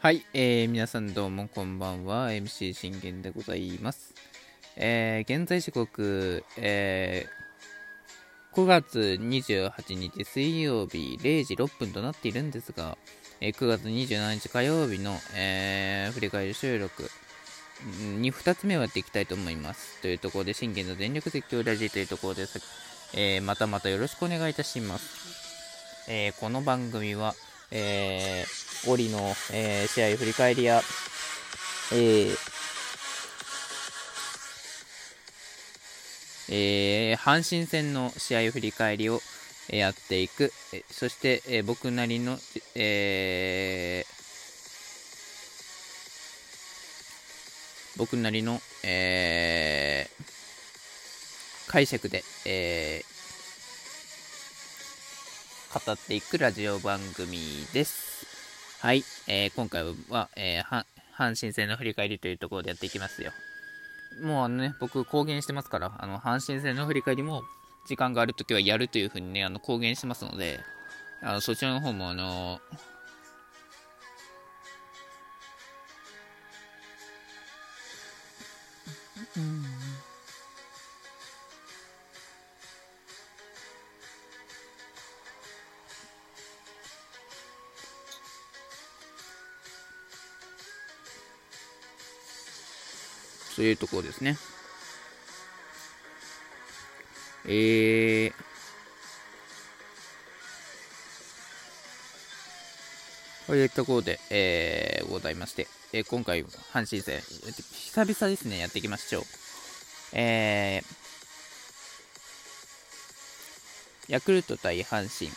はい、えー、皆さんどうもこんばんは。MC 信玄でございます、えー、現在時刻、えー、5月28日水曜日0時6分となっているんですが、えー、9月27日火曜日の、えー、振り返り収録。に2つ目をやっていきたいと思います。というところで信玄の全力絶叫ラジというところで、えー、またまたよろしくお願いいたします、えー、この番組はえー、オリの、えー、試合振り返りや、えー、えー、阪神戦の試合振り返りをやっていく、えそして、えー、僕なりの、えー、僕なりの、えー、解釈で、えー、語っていくラジオ番組です。はい、えー、今回は、えー、阪神戦の振り返りというところでやっていきますよ。もうあのね、僕公言してますから、あの、阪神戦の振り返りも、時間があるときはやるというふうにね、あの、公言してますので、あの、そちらの方もあのうんというところですね。えー、というところで、えー、ございまして、えー、今回、阪神戦、久々ですね、やっていきましょう。えー、ヤクルト対阪神、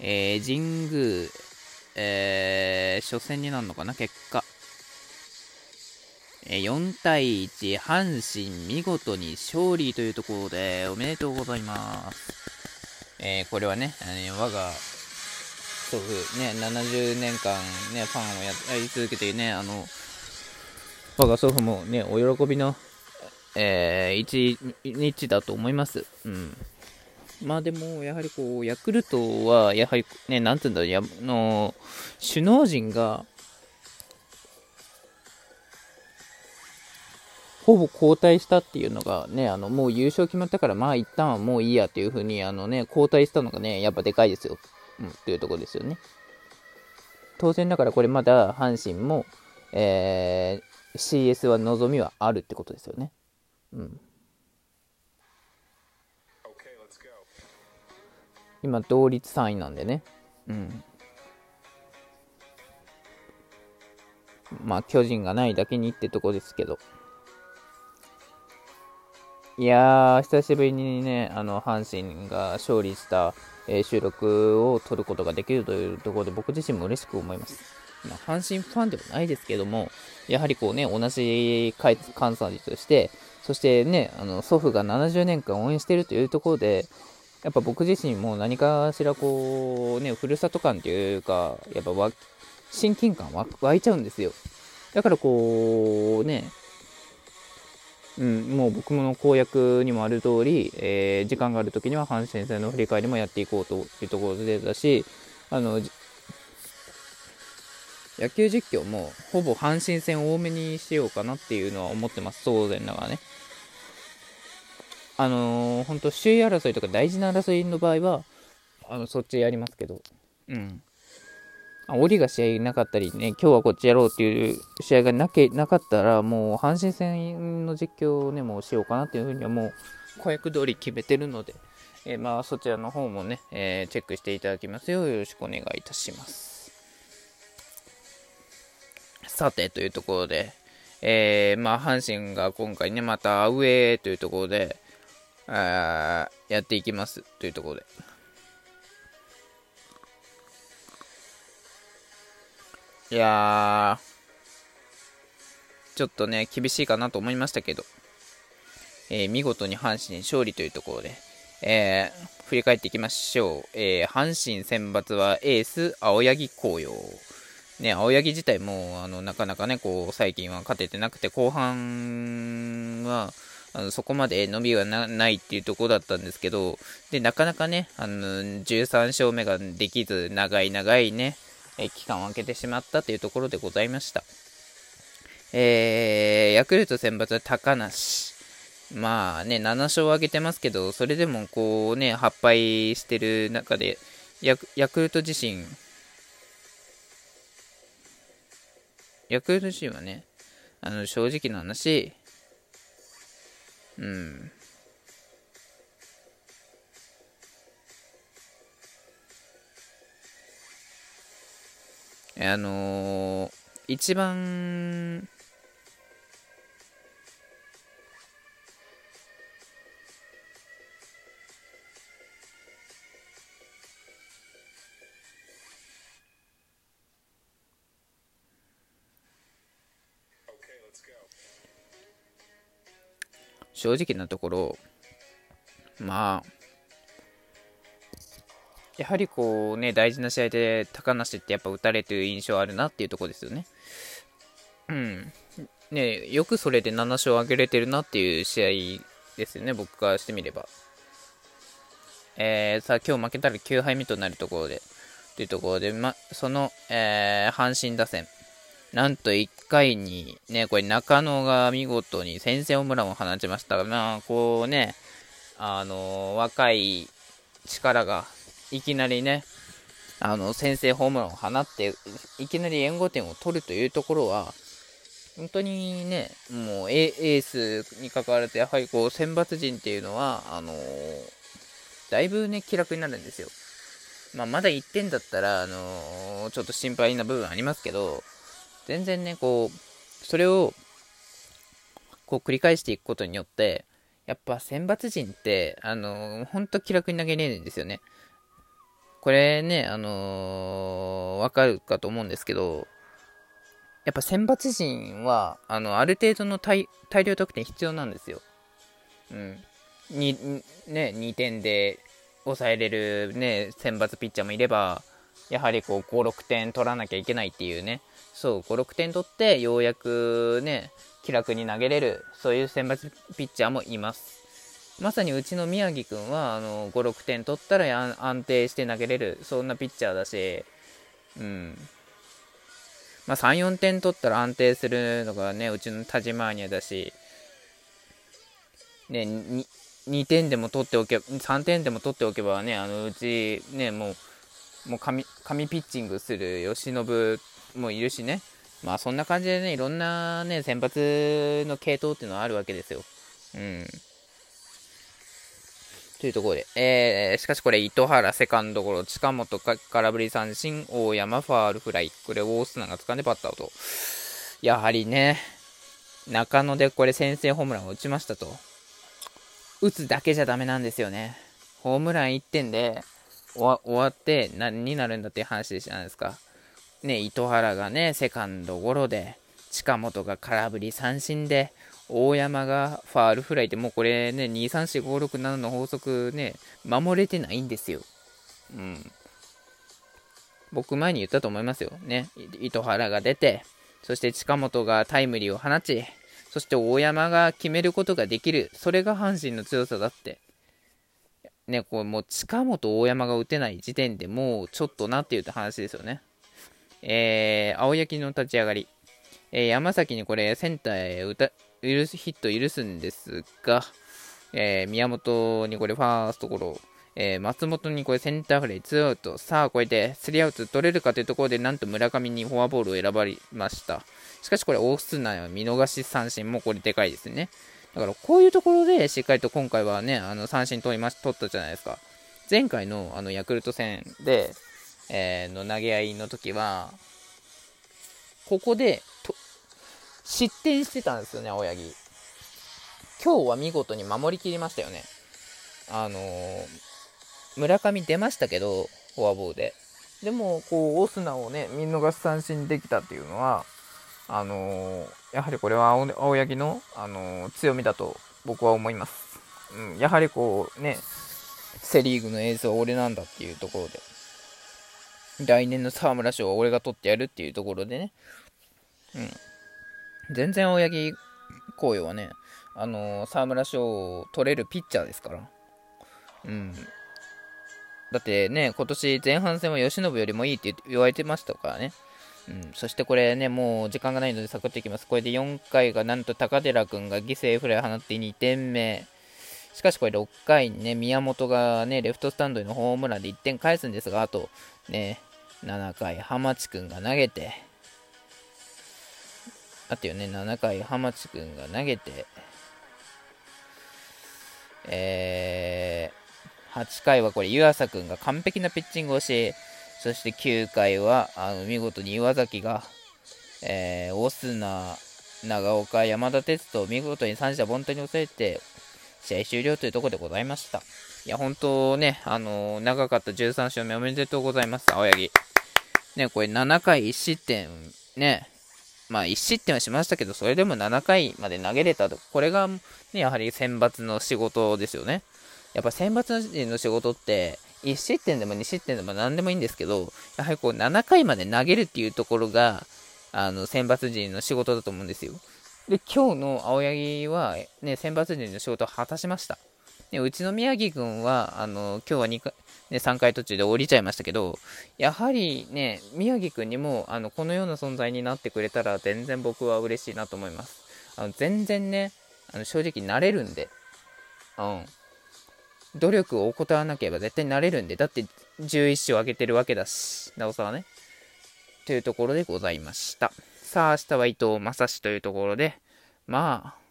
えー、神宮、えー、初戦になるのかな、結果。4対1、阪神見事に勝利というところで、おめでとうございます。えー、これはね、我が祖父、ね、70年間、ね、ファンをやり続けてね、あの、我が祖父もね、お喜びの、えー、一日だと思います。うん。まあでも、やはりこう、ヤクルトは、やはりね、なんていうんだろう、やの首脳陣が、ほぼ交代したっていうのがね、あの、もう優勝決まったから、まあ一旦はもういいやっていう風に、あのね、交代したのがね、やっぱでかいですよ。うん、っていうとこですよね。当然だからこれまだ阪神も、えー、CS は望みはあるってことですよね。うん。今、同率3位なんでね。うん。まあ、巨人がないだけにってとこですけど。いやー、久しぶりにね、あの、阪神が勝利した、えー、収録を撮ることができるというところで、僕自身も嬉しく思います。ま、阪神ファンではないですけども、やはりこうね、同じ関西として、そしてね、あの祖父が70年間応援しているというところで、やっぱ僕自身も何かしらこう、ね、ふるさと感というか、やっぱ親近感湧いちゃうんですよ。だからこう、ね、うん、もう僕の公約にもある通り、えー、時間がある時には阪神戦の振り返りもやっていこうというところでだし、あの、野球実況もほぼ阪神戦多めにしようかなっていうのは思ってます、当然ながらね。あのー、本当首位争いとか大事な争いの場合は、あの、そっちやりますけど、うん。折が試合なかったりね、今日はこっちやろうっていう試合がなけなかったら、もう阪神戦の実況をね、もうしようかなっていうふうにはもう、公約通り決めてるので、えー、まあそちらの方もね、えー、チェックしていただきますようよろしくお願いいたします。さて、というところで、えー、まあ阪神が今回ね、またアウェーというところで、あやっていきますというところで。いや、ちょっとね、厳しいかなと思いましたけど、えー、見事に阪神勝利というところで、えー、振り返っていきましょう。えー、阪神選抜はエース、青柳紅葉。ね、青柳自体も、あの、なかなかね、こう、最近は勝ててなくて、後半は、あのそこまで伸びはないっていうところだったんですけど、で、なかなかね、あの、13勝目ができず、長い長いね、え期間を空けてしまったというところでございました。えー、ヤクルト選抜は高梨。まあね、7勝を挙げてますけど、それでもこうね、8敗してる中で、ヤクルト自身、ヤクルト自身はね、あの正直な話、うん、あのー、一番正直なところ、まあ、やはりこうね、大事な試合で高梨ってやっぱ打たれてる印象あるなっていうとこですよね。うん。ね、よくそれで7勝上げれてるなっていう試合ですよね、僕からしてみれば。えー、さあ今日負けたら9敗目となるところで、というところで、ま、その、えー、阪神打線、なんと1回に、ね、これ中野が見事に先制ホームランを放ちましたが、まあ、こうね、あのー、若い力がいきなりね、あの、先制ホームランを放って、いきなり援護点を取るというところは、本当にね、もうエースに関わると、やはりこう、選抜陣っていうのは、あのー、だいぶね、気楽になるんですよ。まあ、まだ1点だったら、あのー、ちょっと心配な部分ありますけど、全然ね、こう、それを、こう繰り返していくことによって、やっぱ選抜陣って、あのー、ほんと気楽に投げれるんですよね。これね、あのー、わかるかと思うんですけど、やっぱ選抜陣は、あの、ある程度の大量得点必要なんですよ。うん。に、ね、2点で抑えれるね、選抜ピッチャーもいれば、やはりこう、5、6点取らなきゃいけないっていうね、そう、5、6点取って、ようやくね、気楽に投げれる、そういう選抜ピッチャーもいます。まさにうちの宮城君は、あの、5、6点取ったら安定して投げれる、そんなピッチャーだし、うん。まあ、3、4点取ったら安定するのがね、うちの田島アニャだし、ね、2, 2点でも取っておけば、3点でも取っておけばね、あのうち、ね、もう、もう神神ピッチングする吉信もいるしね。まあそんな感じでね、いろんなね、先発の系統っていうのはあるわけですよ。うん。というところで、えー、しかしこれ、糸原セカンドゴロ、近本空振り三振、大山ファールフライ、これ、大砂が掴んでバッターアウト。やはりね、中野でこれ先制ホームランを打ちましたと。打つだけじゃダメなんですよね。ホームラン1点で終わって何になるんだっていう話じゃないですか。ね、糸原がね、セカンドゴロで、近本が空振り三振で、大山がファールフライでもうこれね、2、3、4、5、6、7の法則ね、守れてないんですよ。うん。僕前に言ったと思いますよ。ね。糸原が出て、そして近本がタイムリーを放ち、そして大山が決めることができる。それが阪神の強さだって。ね、こうもう近本大山が打てない時点でもうちょっとなっていう話ですよね。えー、青柳の立ち上がり。えー、山崎にこれセンターへ打た許すヒット許すんですが、えー、宮本にこれファーストゴロ、えー、松本にこれセンターフライ、ツーアウト、さあこれでスリーアウト取れるかというところで、なんと村上にフォアボールを選ばれました。しかしこれ、オースナーは見逃し三振もこれでかいですね。だからこういうところでしっかりと今回はね、あの三振取りま取ったじゃないですか。前回のあのヤクルト戦で、えー、の投げ合いの時は、ここで失点してたんですよね、青柳。今日は見事に守りきりましたよね。あのー、村上出ましたけど、フォアボールで。でも、こう、オスナをね、見逃し三振できたっていうのは、あのー、やはりこれは青柳の、あのー、強みだと僕は思います。うん、やはりこう、ね、セ・リーグのエースは俺なんだっていうところで、来年の沢村賞は俺が取ってやるっていうところでね、うん、全然青柳紅葉はね、あのー、沢村賞を取れるピッチャーですから。うん。だってね、今年前半戦は由伸よりもいいって言われてましたからね。うん、そしてこれね、もう時間がないのでサクッといきます。これで4回がなんと高寺君が犠牲フライ放って2点目。しかしこれ6回にね、宮本がね、レフトスタンドへのホームランで1点返すんですが、あとね、7回、浜地君が投げて、あったよね、7回、浜地君が投げて、えー、8回はこれ、湯浅君が完璧なピッチングをし、そして9回は、あの見事に岩崎が、えー、オスナ、長岡、山田哲人を見事に三者凡退に抑えて、試合終了というところでございました。いや、本当ね、あのー、長かった13勝目おめでとうございます、青柳。ね、これ7回1失点、ね、まあ1失点はしましたけど、それでも7回まで投げれたと。これが、ね、やはり選抜の仕事ですよね。やっぱ選抜人の仕事って、1失点でも2失点でも何でもいいんですけど、やはりこう7回まで投げるっていうところが、あの、選抜人の仕事だと思うんですよ。で、今日の青柳は、ね、選抜人の仕事を果たしました。でうちの宮城君は、あの、今日は2回、ね、3回途中で降りちゃいましたけど、やはりね、宮城君にもあのこのような存在になってくれたら全然僕は嬉しいなと思います。あの全然ね、あの正直慣れるんで、うん。努力を怠らなければ絶対慣れるんで、だって11勝上げてるわけだし、なおさらね。というところでございました。さあ、明日は伊藤正史というところで、まあ、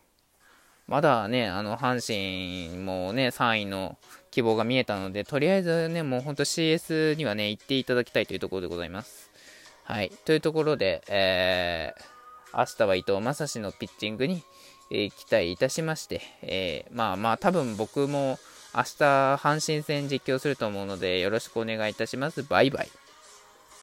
まだね、あの、阪神もね、3位の希望が見えたので、とりあえずね、もうほんと CS にはね、行っていただきたいというところでございます。はい。というところで、えー、明日は伊藤正史のピッチングに、えー、期待いたしまして、えー、まあまあ、多分僕も明日、阪神戦実況すると思うので、よろしくお願いいたします。バイバイ。